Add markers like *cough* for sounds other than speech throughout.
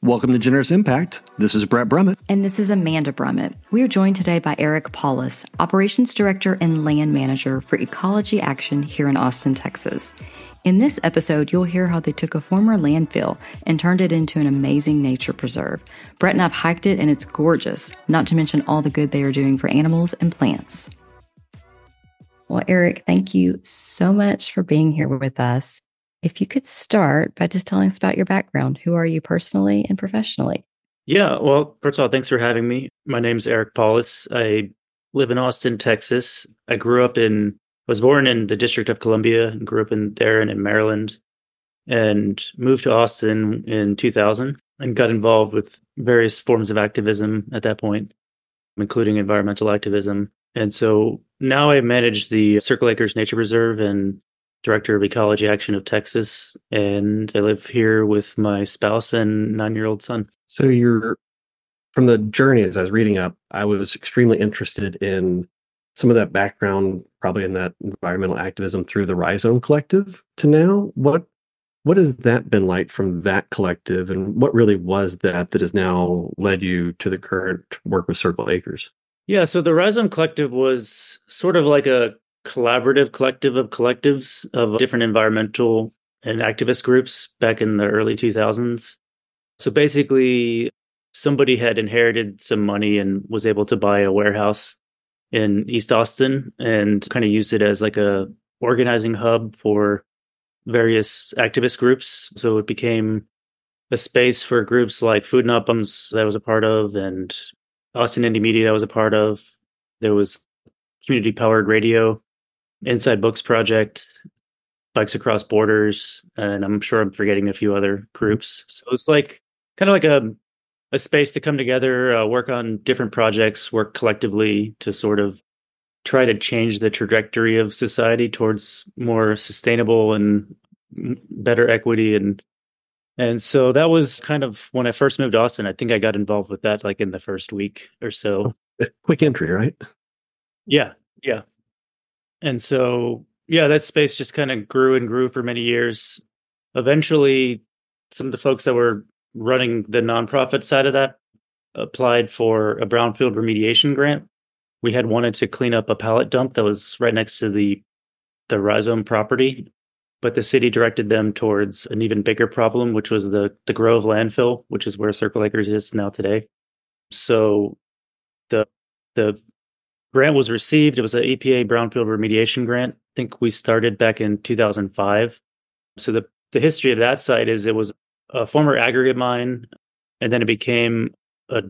Welcome to Generous Impact. This is Bret Brummett. And this is Amanda Brummett. We are joined today by Eric Paulus, Operations Director and Land Manager for Ecology Action here in Austin, Texas. In this episode, you'll hear how they took a former landfill and turned it into an amazing nature preserve. Bret and I've hiked it and it's gorgeous, not to mention all the good they are doing for animals and plants. Well, Eric, thank you so much for being here with us. If you could start by just telling us about your background. Who are you personally and professionally? Yeah, well, first of all, thanks for having me. My name is Eric Paulus. I live in Austin, Texas. I grew up in, was born in the District of Columbia, and grew up in there and in Maryland, and moved to Austin in 2000 and got involved with various forms of activism at that point, including environmental activism. And so now I manage the Circle Acres Nature Reserve and director of ecology action of Texas, and I live here with my spouse and nine year old son. So you're from the journey as I was reading up, I was extremely interested in some of that background, probably in that environmental activism through the Rhizome Collective to now. What what has that been like from that collective, and what really was that that has now led you to the current work with Circle Acres? Yeah, so the Rhizome Collective was sort of like a collaborative collective of collectives of different environmental and activist groups back in the early 2000s. So basically, somebody had inherited some money and was able to buy a warehouse in East Austin and kind of used it as like a organizing hub for various activist groups. So it became a space for groups like Food Not Bombs that I was a part of and Austin Indymedia I was a part of. There was community powered radio Inside Books Project, Bikes Across Borders, and I'm sure I'm forgetting a few other groups. So it's like kind of like a a space to come together, uh, work on different projects, work collectively to sort of try to change the trajectory of society towards more sustainable and better equity and and so that was kind of when I first moved to Austin. I think I got involved with that like in the first week or so. Quick entry, right? Yeah, yeah. And so, yeah, that space just kind of grew and grew for many years. Eventually, some of the folks that were running the nonprofit side of that applied for a brownfield remediation grant. We had wanted to clean up a pallet dump that was right next to the the rhizome property, but the city directed them towards an even bigger problem, which was the the Grove landfill, which is where Circle Acres is now today. So the the grant was received. It was an EPA brownfield remediation grant. I think we started back in 2005. So the the history of that site is it was a former aggregate mine, and then it became a,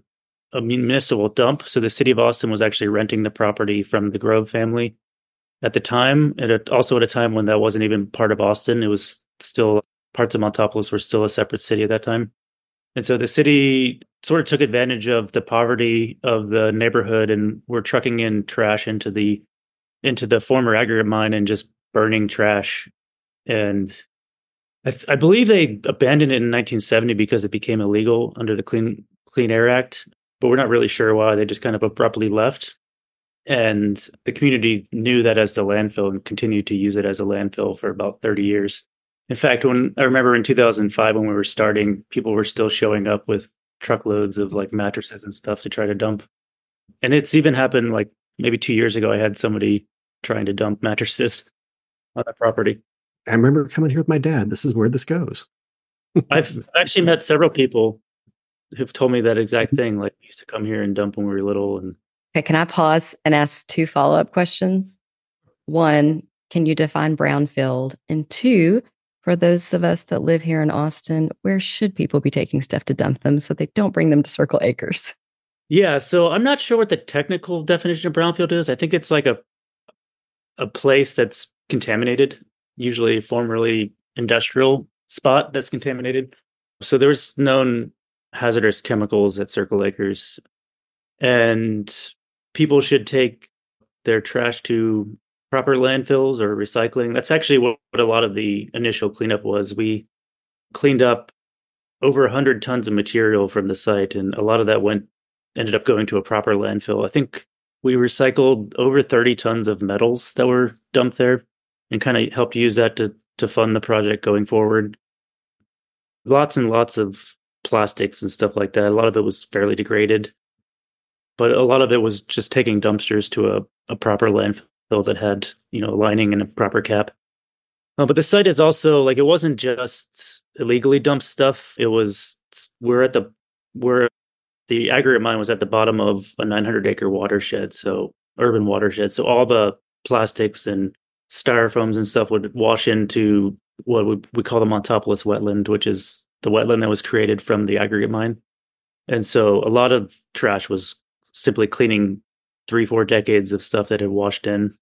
a municipal dump. So the city of Austin was actually renting the property from the Grove family at the time, and also at a time when that wasn't even part of Austin. It was still parts of Montopolis were still a separate city at that time. And so the city sort of took advantage of the poverty of the neighborhood and were trucking in trash into the into the former aggregate mine and just burning trash. And I, I believe they abandoned it in 1970 because it became illegal under the Clean Clean Air Act, but we're not really sure why. They just kind of abruptly left. And the community knew that as the landfill and continued to use it as a landfill for about 30 years. In fact, when I remember in 2005 when we were starting, people were still showing up with truckloads of like mattresses and stuff to try to dump. And it's even happened like maybe two years ago. I had somebody trying to dump mattresses *laughs* on that property. I remember coming here with my dad. This is where this goes. *laughs* I've actually met several people who've told me that exact thing. Like, we used to come here and dump when we were little. And okay, can I pause and ask two follow up questions? One, can you define brownfield? And two, for those of us that live here in Austin, where should people be taking stuff to dump them so they don't bring them to Circle Acres? Yeah, so I'm not sure what the technical definition of brownfield is. I think it's like a a place that's contaminated, usually formerly industrial spot that's contaminated. So there's known hazardous chemicals at Circle Acres and people should take their trash to proper landfills or recycling. That's actually what, what a lot of the initial cleanup was. We cleaned up over 100 tons of material from the site, and a lot of that went ended up going to a proper landfill. I think we recycled over 30 tons of metals that were dumped there and kind of helped use that to to fund the project going forward. Lots and lots of plastics and stuff like that. A lot of it was fairly degraded, but a lot of it was just taking dumpsters to a, a proper landfill that had, you know, lining and a proper cap. Uh, but the site is also like it wasn't just illegally dumped stuff. It was we're at the we're the aggregate mine was at the bottom of a 900 acre watershed, so urban watershed. So all the plastics and styrofoams and stuff would wash into what we, we call the Montopolis wetland, which is the wetland that was created from the aggregate mine. And so a lot of trash was simply cleaning three, four decades of stuff that had washed in.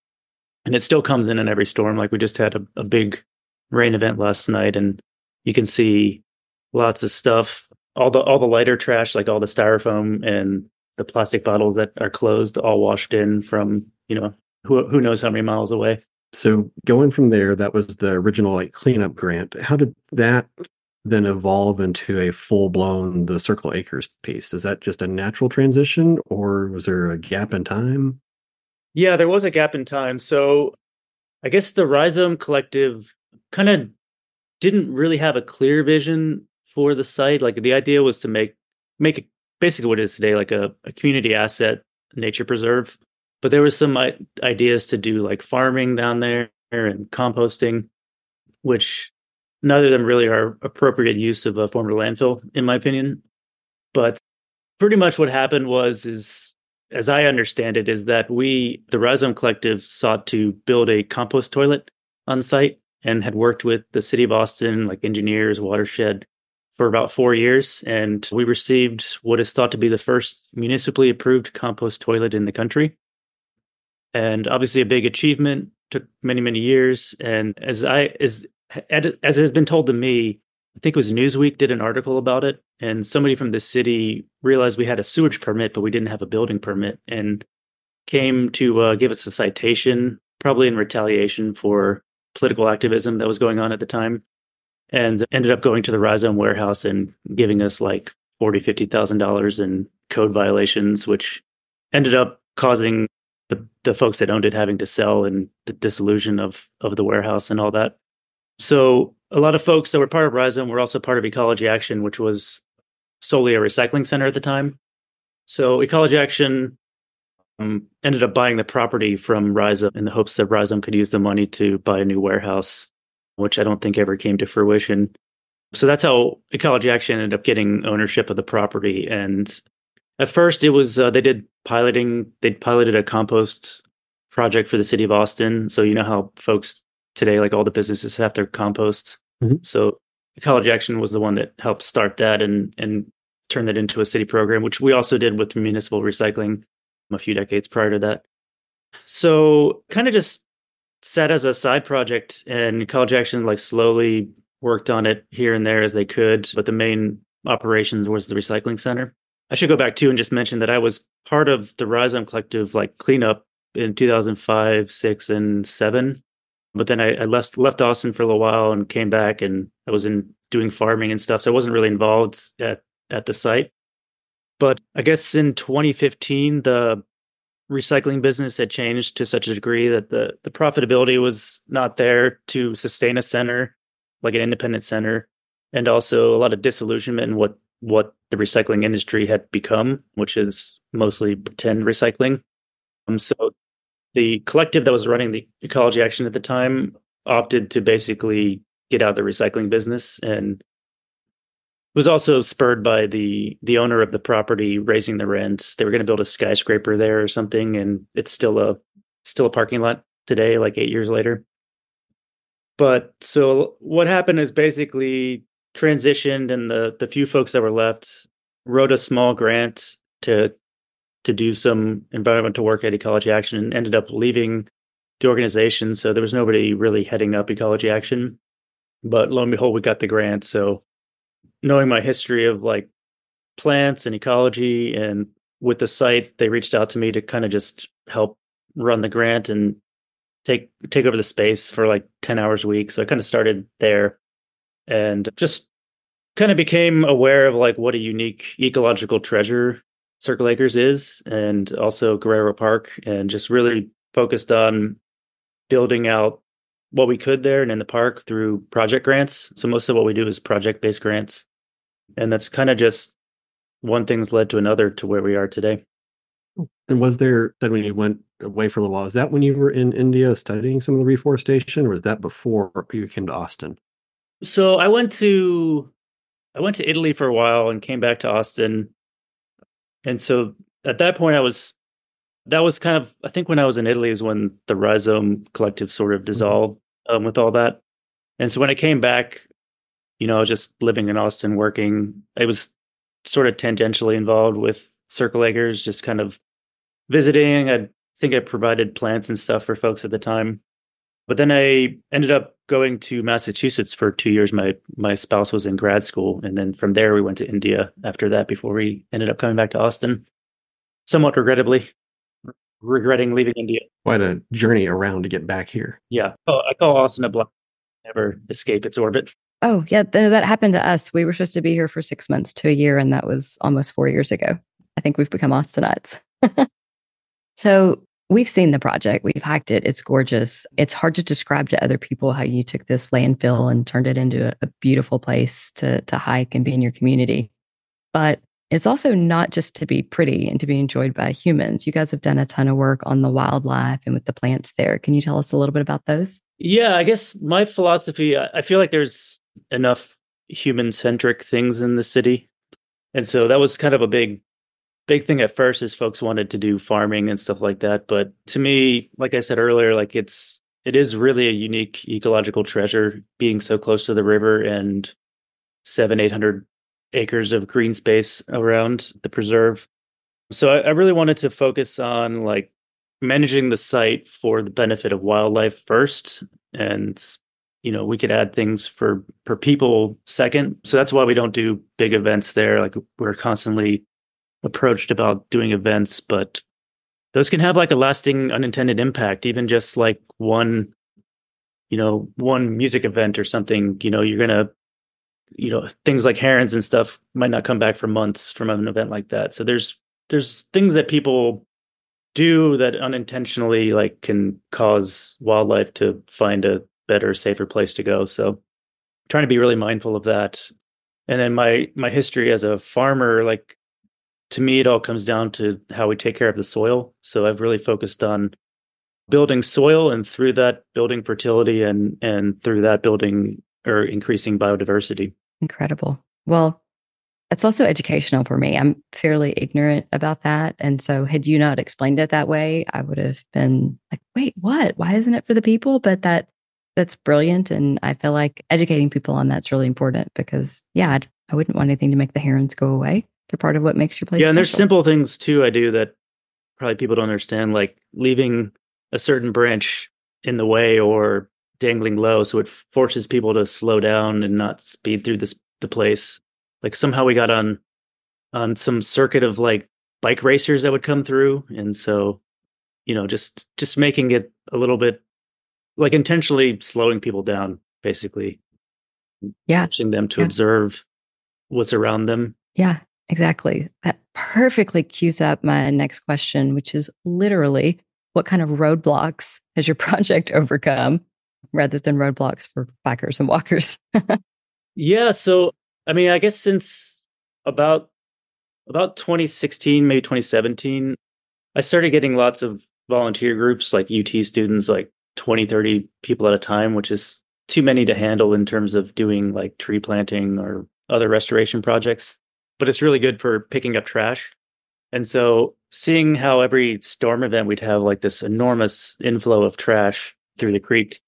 And it still comes in in every storm. Like we just had a, a big rain event last night, and you can see lots of stuff. All the all the lighter trash, like all the styrofoam and the plastic bottles that are closed, all washed in from you know who who knows how many miles away. So going from there, that was the original like cleanup grant. How did that then evolve into a full blown the Circle Acres piece? Is that just a natural transition, or was there a gap in time? Yeah, there was a gap in time. So I guess the Rhizome Collective kind of didn't really have a clear vision for the site. Like the idea was to make make it basically what it is today, like a, a community asset nature preserve. But there was some ideas to do like farming down there and composting, which None of them really are appropriate use of a former landfill, in my opinion. But pretty much what happened was is as I understand it, is that we, the Rhizome Collective, sought to build a compost toilet on site and had worked with the city of Austin, like engineers, watershed, for about four years. And we received what is thought to be the first municipally approved compost toilet in the country. And obviously a big achievement, took many, many years. And as I as as it has been told to me, I think it was Newsweek did an article about it, and somebody from the city realized we had a sewage permit, but we didn't have a building permit, and came to uh, give us a citation, probably in retaliation for political activism that was going on at the time, and ended up going to the Rhizome warehouse and giving us like forty, fifty thousand dollars in code violations, which ended up causing the the folks that owned it having to sell and the dissolution of of the warehouse and all that. So a lot of folks that were part of Rhizome were also part of Ecology Action, which was solely a recycling center at the time. So Ecology Action um, ended up buying the property from Rhizome in the hopes that Rhizome could use the money to buy a new warehouse, which I don't think ever came to fruition. So that's how Ecology Action ended up getting ownership of the property. And at first, it was uh, they did piloting. They piloted a compost project for the city of Austin. So you know how folks today like all the businesses have their composts. Mm-hmm. so ecology action was the one that helped start that and and turn that into a city program which we also did with municipal recycling a few decades prior to that. So kind of just sat as a side project and Ecology Action like slowly worked on it here and there as they could but the main operations was the recycling center. I should go back too and just mention that i was part of the rhizome collective like cleanup in 2005 6 and 7 but then I, I, left left Austin for a little while and came back, and I was in doing farming and stuff, so I wasn't really involved at at the site. But I guess in 2015, the recycling business had changed to such a degree that the the profitability was not there to sustain a center like an independent center, and also a lot of disillusionment in what what the recycling industry had become, which is mostly pretend recycling. Um, so the collective that was running the ecology action at the time opted to basically get out of the recycling business and was also spurred by the the owner of the property raising the rent. They were going to build a skyscraper there or something, and it's still a still a parking lot today, like eight years later. But so what happened is basically transitioned, and the the few folks that were left wrote a small grant to to do some environmental work at Ecology Action and ended up leaving the organization. So there was nobody really heading up Ecology Action. But lo and behold, we got the grant. So knowing my history of like plants and ecology and with the site, they reached out to me to kind of just help run the grant and take take over the space for like 10 hours a week. So I kind of started there and just kind of became aware of like what a unique ecological treasure Circle Acres is, and also Guerrero Park, and just really focused on building out what we could there and in the park through project grants. So most of what we do is project based grants. And that's kind of just one thing's led to another to where we are today. And was there then when you went away for a little while, is that when you were in India studying some of the reforestation, or was that before you came to Austin? So I went to I went to Italy for a while and came back to Austin. And so at that point I was that was kind of I think when I was in Italy is when the Rhizome collective sort of mm-hmm. dissolved um, with all that. And so when I came back, you know, I was just living in Austin working. I was sort of tangentially involved with Circle Acres, just kind of visiting. I think I provided plants and stuff for folks at the time. But then I ended up going to Massachusetts for two years. My my spouse was in grad school, and then from there we went to India after that. Before we ended up coming back to Austin, somewhat regrettably, regretting leaving India. Quite a journey around to get back here. Yeah, oh, I call Austin a black never escape its orbit. Oh yeah, th- that happened to us. We were supposed to be here for six months to a year, and that was almost four years ago. I think we've become Austinites. *laughs* so we've seen the project, we've hiked it. It's gorgeous. It's hard to describe to other people how you took this landfill and turned it into a, a beautiful place to to hike and be in your community. But it's also not just to be pretty and to be enjoyed by humans. You guys have done a ton of work on the wildlife and with the plants there. Can you tell us a little bit about those? Yeah, I guess my philosophy, I feel like there's enough human centric things in the city. And so that was kind of a big big thing at first is folks wanted to do farming and stuff like that, but to me, like I said earlier, like it's it is really a unique ecological treasure being so close to the river and 7 800 acres of green space around the preserve. So I, I really wanted to focus on like managing the site for the benefit of wildlife first and you know we could add things for for people second so that's why we don't do big events there like we're constantly approached about doing events but those can have like a lasting unintended impact even just like one you know one music event or something you know you're gonna you know things like herons and stuff might not come back for months from an event like that. So there's there's things that people do that unintentionally like can cause wildlife to find a better safer place to go. So trying to be really mindful of that. And then my my history as a farmer like to me it all comes down to how we take care of the soil so i've really focused on building soil and through that building fertility and and through that building or increasing biodiversity. Incredible. Well, it's also educational for me. I'm fairly ignorant about that. And so, had you not explained it that way, I would have been like, wait, what? Why isn't it for the people? But that that's brilliant. And I feel like educating people on that's really important because, yeah, I'd, I would not want anything to make the herons go away. They're part of what makes your place. Yeah. And there's simple things too I do that probably people don't understand, like leaving a certain branch in the way or dangling low, so it forces people to slow down and not speed through this the place. Like somehow we got on on some circuit of like bike racers that would come through, and so you know just just making it a little bit like intentionally slowing people down, basically. Yeah, forcing them to yeah. observe what's around them. Yeah, exactly. That perfectly cues up my next question, which is literally what kind of roadblocks has your *laughs* project overcome rather than roadblocks for bikers and walkers. *laughs* yeah, so I mean, I guess since about about 2016, maybe 2017, I started getting lots of volunteer groups like UT students, like 20, 30 people at a time, which is too many to handle in terms of doing like tree planting or other restoration projects. But it's really good for picking up trash. And so seeing how every storm event we'd have like this enormous inflow of trash through the creek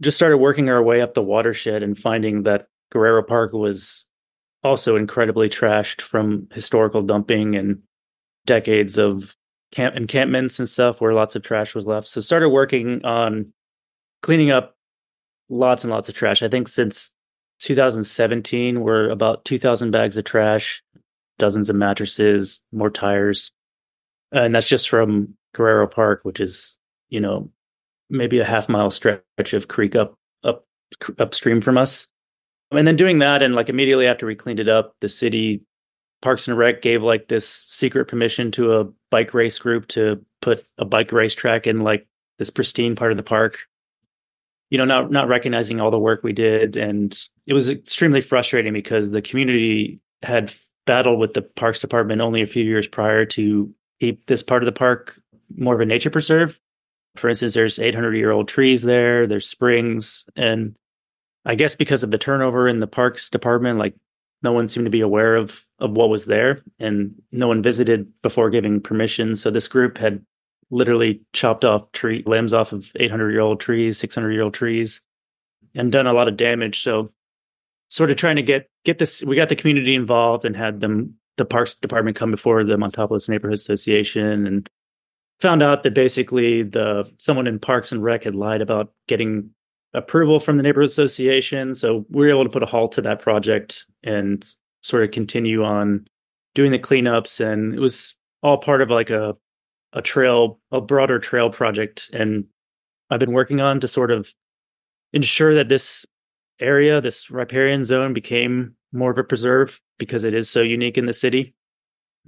just started working our way up the watershed and finding that Guerrero Park was also incredibly trashed from historical dumping and decades of camp encampments and stuff where lots of trash was left. So started working on cleaning up lots and lots of trash. I think since 2017 we're about 2000 bags of trash, dozens of mattresses, more tires. And that's just from Guerrero Park, which is, you know, maybe a half mile stretch of creek up up upstream from us. And then doing that, and like immediately after we cleaned it up, the city Parks and Rec gave like this secret permission to a bike race group to put a bike race track in like this pristine part of the park. You know, not not recognizing all the work we did, and it was extremely frustrating because the community had battled with the Parks Department only a few years prior to keep this part of the park more of a nature preserve. For instance, there's 800 year old trees there, there's springs, and I guess because of the turnover in the Parks Department, like no one seemed to be aware of of what was there, and no one visited before giving permission. So this group had literally chopped off tree limbs off of 800 year old trees, 600 year old trees, and done a lot of damage. So sort of trying to get get this we got the community involved and had them the parks department come before the Montopolis Neighborhood Association and found out that basically the someone in Parks and Rec had lied about getting approval from the neighborhood association. So we were able to put a halt to that project and sort of continue on doing the cleanups. And it was all part of like a a trail, a broader trail project. And I've been working on to sort of ensure that this area, this riparian zone, became more of a preserve because it is so unique in the city.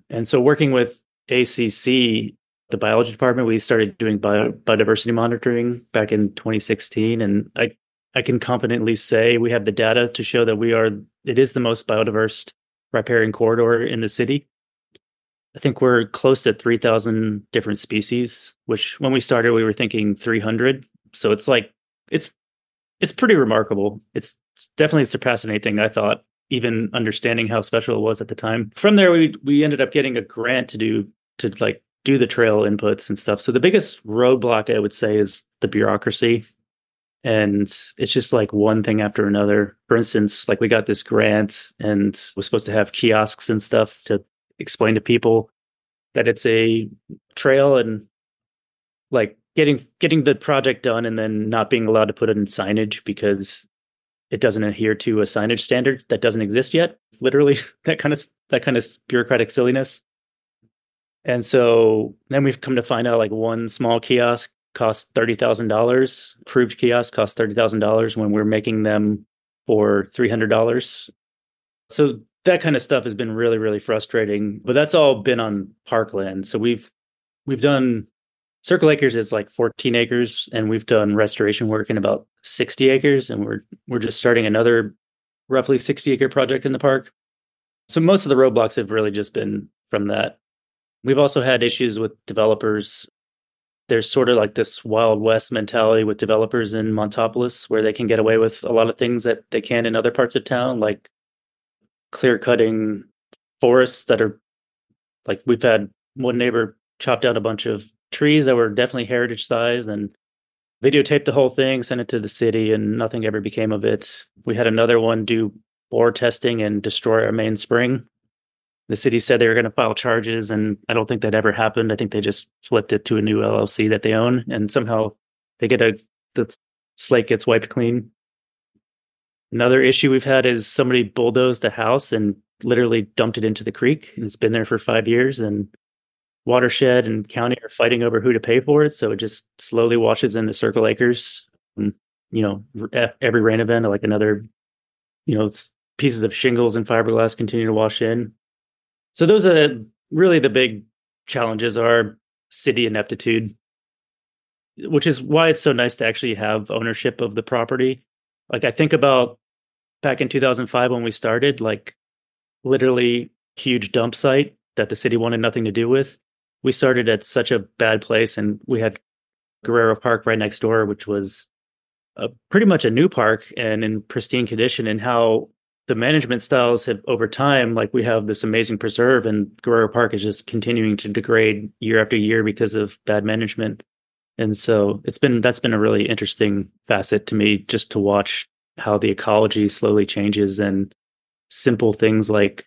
And so, working with ACC, the biology department, we started doing bio, biodiversity monitoring back in 2016, and I I can confidently say we have the data to show that we are it is the most biodiverse riparian corridor in the city. I think we're close to 3,000 different species, which when we started we were thinking 300. So it's like it's it's pretty remarkable. It's, it's definitely surpassing anything I thought, even understanding how special it was at the time. From there, we we ended up getting a grant to do to like do the trail inputs and stuff. So the biggest roadblock I would say is the bureaucracy. And it's just like one thing after another. For instance, like we got this grant and was supposed to have kiosks and stuff to explain to people that it's a trail and like getting getting the project done and then not being allowed to put it in signage because it doesn't adhere to a signage standard that doesn't exist yet literally *laughs* that kind of that kind of bureaucratic silliness. And so then we've come to find out like one small kiosk costs $30,000 approved kiosk costs $30,000 when we're making them for $300 so that kind of stuff has been really really frustrating but that's all been on parkland so we've we've done Circle Acres is like 14 acres, and we've done restoration work in about 60 acres, and we're we're just starting another roughly 60 acre project in the park. So most of the roadblocks have really just been from that. We've also had issues with developers. There's sort of like this wild west mentality with developers in Montopolis where they can get away with a lot of things that they can in other parts of town, like clear cutting forests that are like we've had one neighbor chopped out a bunch of trees that were definitely heritage size and videotaped the whole thing, sent it to the city, and nothing ever became of it. We had another one do bore testing and destroy our main spring. The city said they were going to file charges, and I don't think that ever happened. I think they just flipped it to a new LLC that they own, and somehow they get a the slate gets wiped clean. Another issue we've had is somebody bulldozed a house and literally dumped it into the creek, and it's been there for five years, and watershed and county are fighting over who to pay for it. So it just slowly washes into Circle Acres. And, you know, every rain event, like another, you know, pieces of shingles and fiberglass continue to wash in. So those are really the big challenges are city ineptitude, which is why it's so nice to actually have ownership of the property. Like I think about back in 2005 when we started, like literally huge dump site that the city wanted nothing to do with we started at such a bad place and we had Guerrero Park right next door, which was a, pretty much a new park and in pristine condition, and how the management styles have over time, like we have this amazing preserve, and Guerrero Park is just continuing to degrade year after year because of bad management. And so it's been that's been a really interesting facet to me just to watch how the ecology slowly changes and simple things like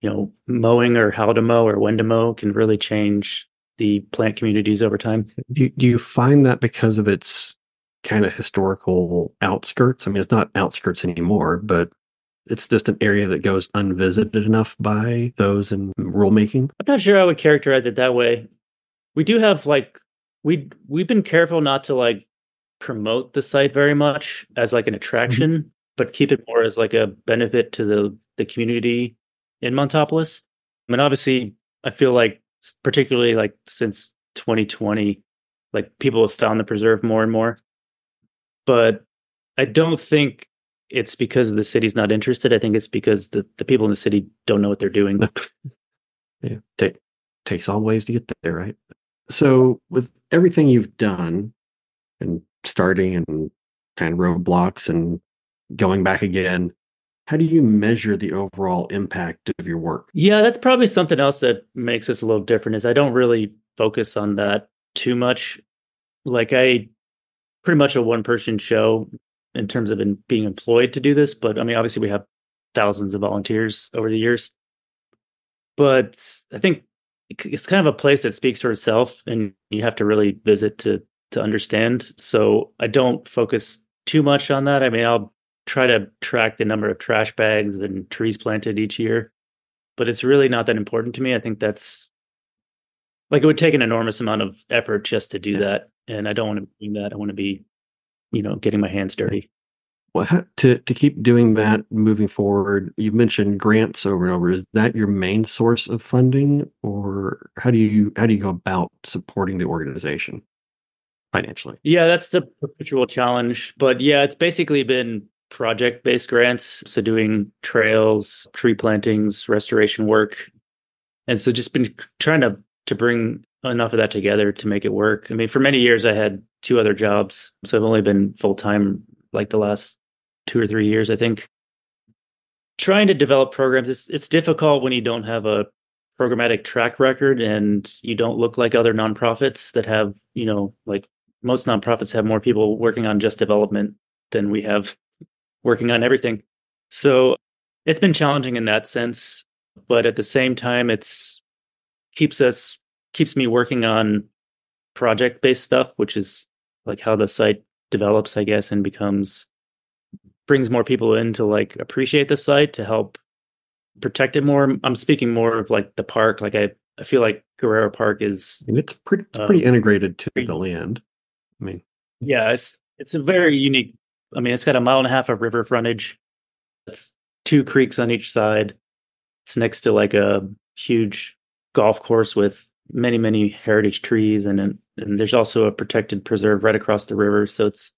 you know, mowing or how to mow or when to mow can really change the plant communities over time. Do, do you find that because of its kind of historical outskirts? I mean, it's not outskirts anymore, but it's just an area that goes unvisited enough by those in rulemaking. I'm not sure I would characterize it that way. We do have like we we've been careful not to like promote the site very much as like an attraction, mm-hmm. but keep it more as like a benefit to the the community in Montopolis. I mean, obviously, I feel like particularly like since 2020, like people have found the preserve more and more. But I don't think it's because the city's not interested. I think it's because the, the people in the city don't know what they're doing. *laughs* yeah, take, takes all ways to get there, right? So, with everything you've done and starting and kind of roadblocks and going back again, how do you measure the overall impact of your work? Yeah, that's probably something else that makes us a little different is I don't really focus on that too much. Like I pretty much a one person show in terms of in being employed to do this, but I mean obviously we have thousands of volunteers over the years. But I think it's kind of a place that speaks for itself and you have to really visit to to understand. So I don't focus too much on that. I mean, I'll try to track the number of trash bags and trees planted each year, but it's really not that important to me. I think that's like it would take an enormous amount of effort just to do that, and I don't want to be doing that. I want to be, you know, getting my hands dirty. Well, to to keep doing that moving forward, you mentioned grants over and over. Is that your main source of funding, or how do you how do you go about supporting the organization financially? Yeah, that's the perpetual challenge. But yeah, it's basically been project based grants. So doing trails, tree plantings, restoration work. And so just been trying to to bring enough of that together to make it work. I mean, for many years I had two other jobs. So I've only been full time like the last two or three years, I think. Trying to develop programs, it's it's difficult when you don't have a programmatic track record and you don't look like other nonprofits that have, you know, like most nonprofits have more people working on just development than we have working on everything. So it's been challenging in that sense, but at the same time, it's keeps us keeps me working on project based stuff, which is like how the site develops, I guess, and becomes brings more people in to like appreciate the site to help protect it more. I'm speaking more of like the park. Like I, I feel like Guerrero Park is and it's pretty it's pretty um, integrated to the land. I mean, yeah, it's it's a very unique I mean, it's got a mile and a half of river frontage. It's two creeks on each side. It's next to like a huge golf course with many, many heritage trees, and and there's also a protected preserve right across the river. So it's,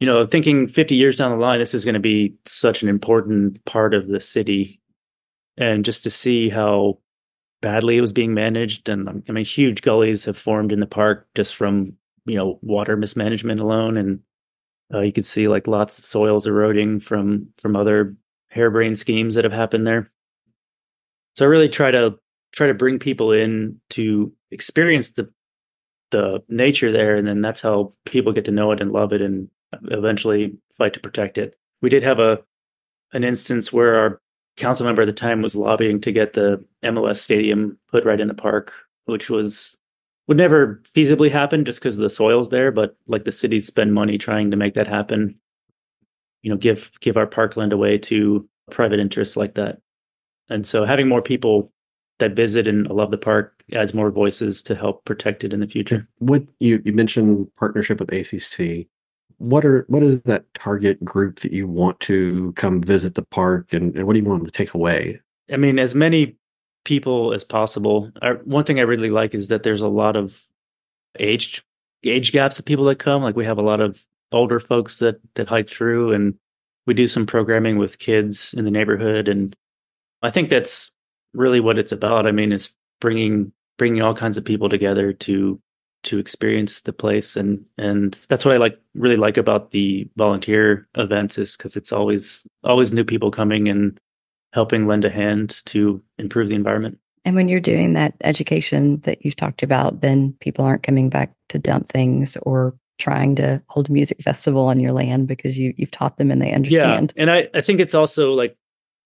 you know, thinking 50 years down the line, this is going to be such an important part of the city, and just to see how badly it was being managed, and I mean, huge gullies have formed in the park just from you know water mismanagement alone, and uh, you can see like lots of soils eroding from from other harebrained schemes that have happened there. So I really try to try to bring people in to experience the the nature there, and then that's how people get to know it and love it, and eventually fight to protect it. We did have a an instance where our council member at the time was lobbying to get the MLS stadium put right in the park, which was would never feasibly happen just because the soil's there, but like the cities spend money trying to make that happen. You know, give give our parkland away to private interests like that. And so having more people that visit and love the park adds more voices to help protect it in the future. What you, you mentioned partnership with ACC. What are what is that target group that you want to come visit the park and, and what do you want them to take away? I mean, as many people as possible. I, one thing I really like is that there's a lot of age age gaps of people that come. Like we have a lot of older folks that that hike through, and we do some programming with kids in the neighborhood. And I think that's really what it's about. I mean, it's bringing bringing all kinds of people together to to experience the place and and that's what i like really like about the volunteer events is because it's always always new people coming and helping lend a hand to improve the environment. And when you're doing that education that you've talked about, then people aren't coming back to dump things or trying to hold a music festival on your land because you you've taught them and they understand. Yeah. And I, I think it's also like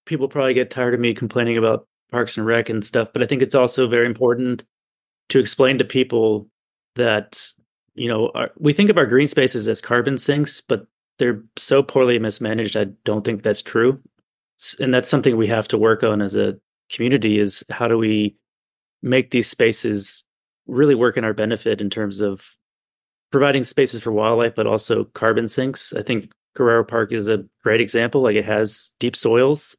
people probably get tired of me complaining about parks and rec and stuff, but I think it's also very important to explain to people that you know our, we think of our green spaces as carbon sinks, but they're so poorly mismanaged. I don't think that's true and that's something we have to work on as a community is how do we make these spaces really work in our benefit in terms of providing spaces for wildlife but also carbon sinks i think guerrero park is a great example like it has deep soils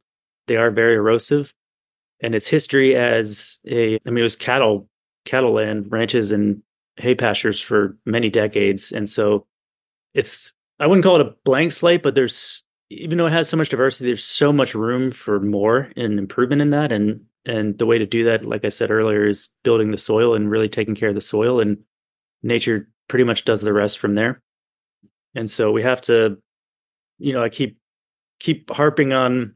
they are very erosive and its history as a i mean it was cattle cattle land ranches and hay pastures for many decades and so it's i wouldn't call it a blank slate but there's even though it has so much diversity, there's so much room for more and improvement in that. And and the way to do that, like I said earlier, is building the soil and really taking care of the soil. And nature pretty much does the rest from there. And so we have to, you know, I keep keep harping on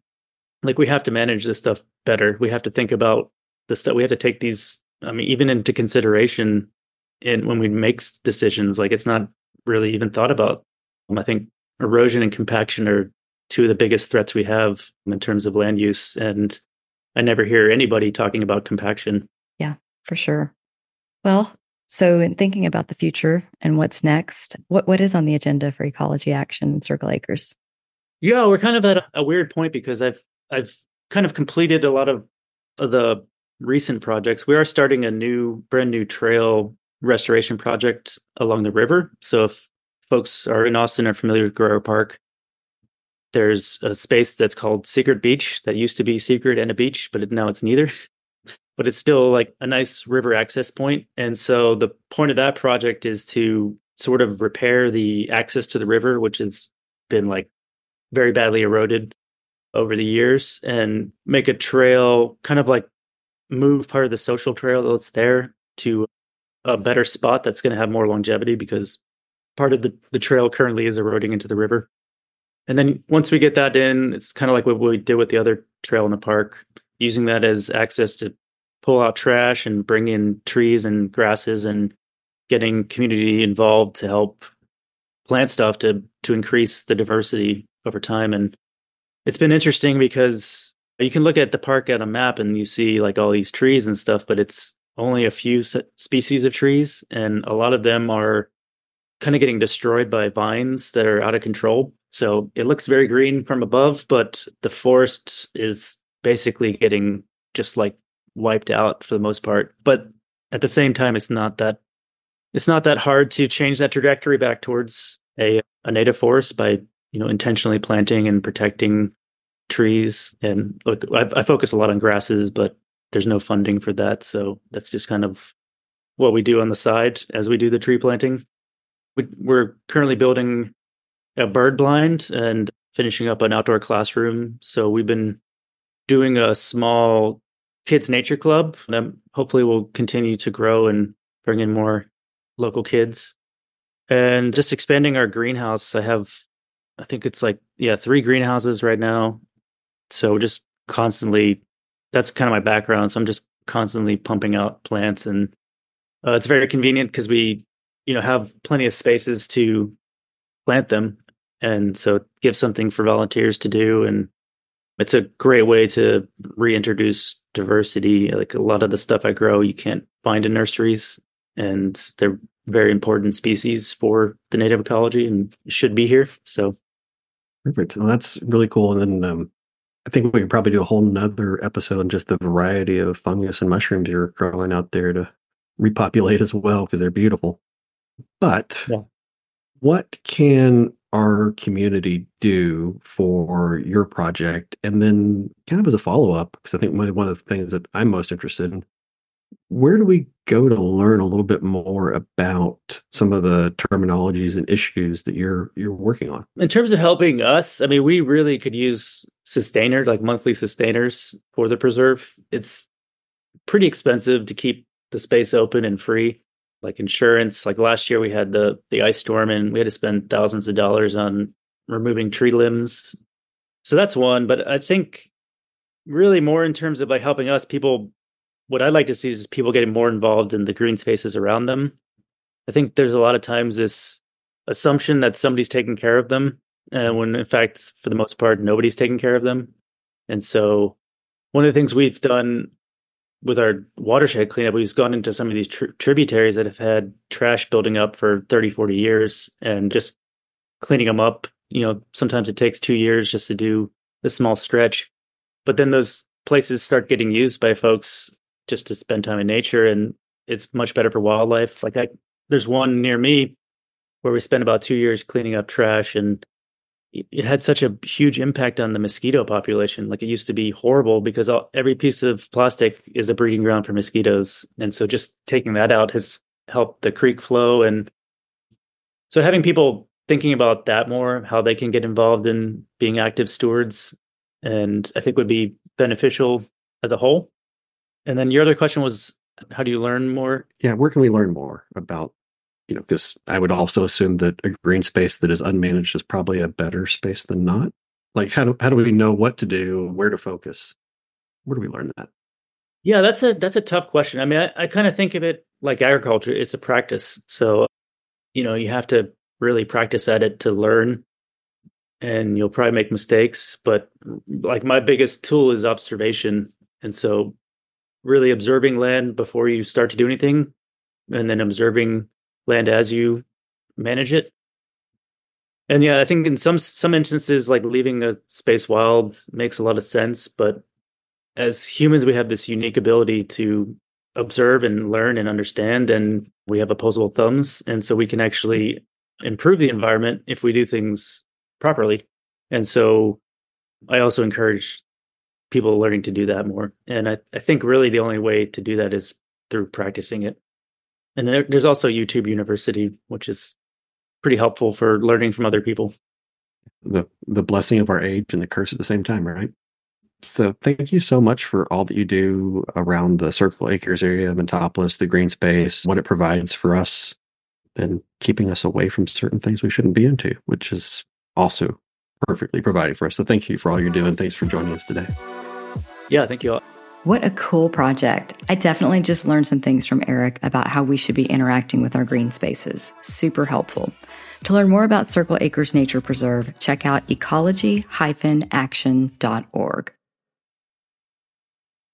like we have to manage this stuff better. We have to think about the stuff. We have to take these, I mean, even into consideration in when we make decisions. Like it's not really even thought about. Um, I think erosion and compaction are two of the biggest threats we have in terms of land use. And I never hear anybody talking about compaction. Yeah, for sure. Well, so in thinking about the future and what's next, what, what is on the agenda for ecology action and Circle Acres? Yeah, we're kind of at a, weird point because I've I've kind of completed a lot of the recent projects. We are starting a new brand new trail restoration project along the river. So if folks are in Austin are familiar with Guerrero Park, there's a space that's called Secret Beach that used to be secret and a beach, but now it's neither. *laughs* but it's still like a nice river access point. And so the point of that project is to sort of repair the access to the river, which has been like very badly eroded over the years, and make a trail kind of like move part of the social trail that's there to a better spot that's going to have more longevity because part of the, the trail currently is eroding into the river. And then once we get that in, it's kind of like what we did with the other trail in the park, using that as access to pull out trash and bring in trees and grasses and getting community involved to help plant stuff to to increase the diversity over time and it's been interesting because you can look at the park at a map and you see like all these trees and stuff but it's only a few species of trees and a lot of them are kind of getting destroyed by vines that are out of control. So it looks very green from above but the forest is basically getting just like wiped out for the most part. But at the same time it's not that it's not that hard to change that trajectory back towards a, a native forest by you know intentionally planting and protecting trees. And look I, I focus a lot on grasses but there's no funding for that. So that's just kind of what we do on the side as we do the tree planting. We, we're currently building a bird blind and finishing up an outdoor classroom. So we've been doing a small kids nature club that hopefully will continue to grow and bring in more local kids. And just expanding our greenhouse i have I think it's like yeah, three greenhouses right now. So just constantly that's kind of my background. So I'm just constantly pumping out plants and uh, it's very convenient because we you know have plenty of spaces to plant them and so give something for volunteers to do and it's a great way to reintroduce diversity like a lot of the stuff i grow you can't find in nurseries and they're very important species for the native ecology and should be here so Perfect. Well, that's really cool. And then um, I think we could probably do a whole nother episode on just the variety of fungus and mushrooms you're growing out there to repopulate as well because they're beautiful. But yeah. what can our community do for your project? And then, kind of as a follow up, because I think one of the things that I'm most interested in where do we go to learn a little bit more about some of the terminologies and issues that you're you're working on? In terms of helping us i mean we really could use sustainer like monthly sustainers for the preserve. It's pretty expensive to keep the space open and free like insurance. Like last year we had the the ice storm and we had to spend thousands of dollars on removing tree limbs. So that's one but i think really more in terms of like helping us people what I'd like to see is people getting more involved in the green spaces around them. I think there's a lot of times this assumption that somebody's taking care of them, and when in fact, for the most part, nobody's taking care of them. And so, one of the things we've done with our watershed cleanup, we've gone into some of these tri- tributaries that have had trash building up for 30, 40 years and just cleaning them up. You know, sometimes it takes two years just to do a small stretch. But then those places start getting used by folks just to spend time in nature and it's much better for wildlife like I, there's one near me where we spent about two years cleaning up trash and it had such a huge impact on the mosquito population like it used to be horrible because all, every piece of plastic is a breeding ground for mosquitoes and so just taking that out has helped the creek flow and so having people thinking about that more, how they can get involved in being active stewards, and I think would be beneficial as a whole. And then your other question was, how do you learn more? Yeah, where can we learn more about, you know, because I would also assume that a green space that is unmanaged is probably a better space than not. Like, how do how do we know what to do, where to focus? Where do we learn that? Yeah, that's a that's a tough question. I mean, I, I kind of think of it like agriculture; it's a practice. So, you know, you have to really practice at it to learn, and you'll probably make mistakes. But like my biggest tool is observation, and so really observing land before you start to do anything, and then observing land as you manage it. And yeah, I think in some some instances, like leaving a space wild makes a lot of sense, but as humans, we have this unique ability to observe and learn and understand, and we have opposable thumbs. And so we can actually improve the environment if we do things properly. And so I also encourage people learning to do that more. And I, I think really the only way to do that is through practicing it. And there, there's also YouTube University, which is pretty helpful for learning from other people. The the blessing of our age and the curse at the same time, right? So thank you so much for all that you do around the Circle Acres area of Montopolis, the green space, what it provides for us, and keeping us away from certain things we shouldn't be into, which is also perfectly provided for us. So thank you for all you're doing. Thanks for joining us today. Yeah, thank you all. What a cool project. I definitely just learned some things from Eric about how we should be interacting with our green spaces. Super helpful. To learn more about Circle Acres Nature Preserve, check out ecology-action.org.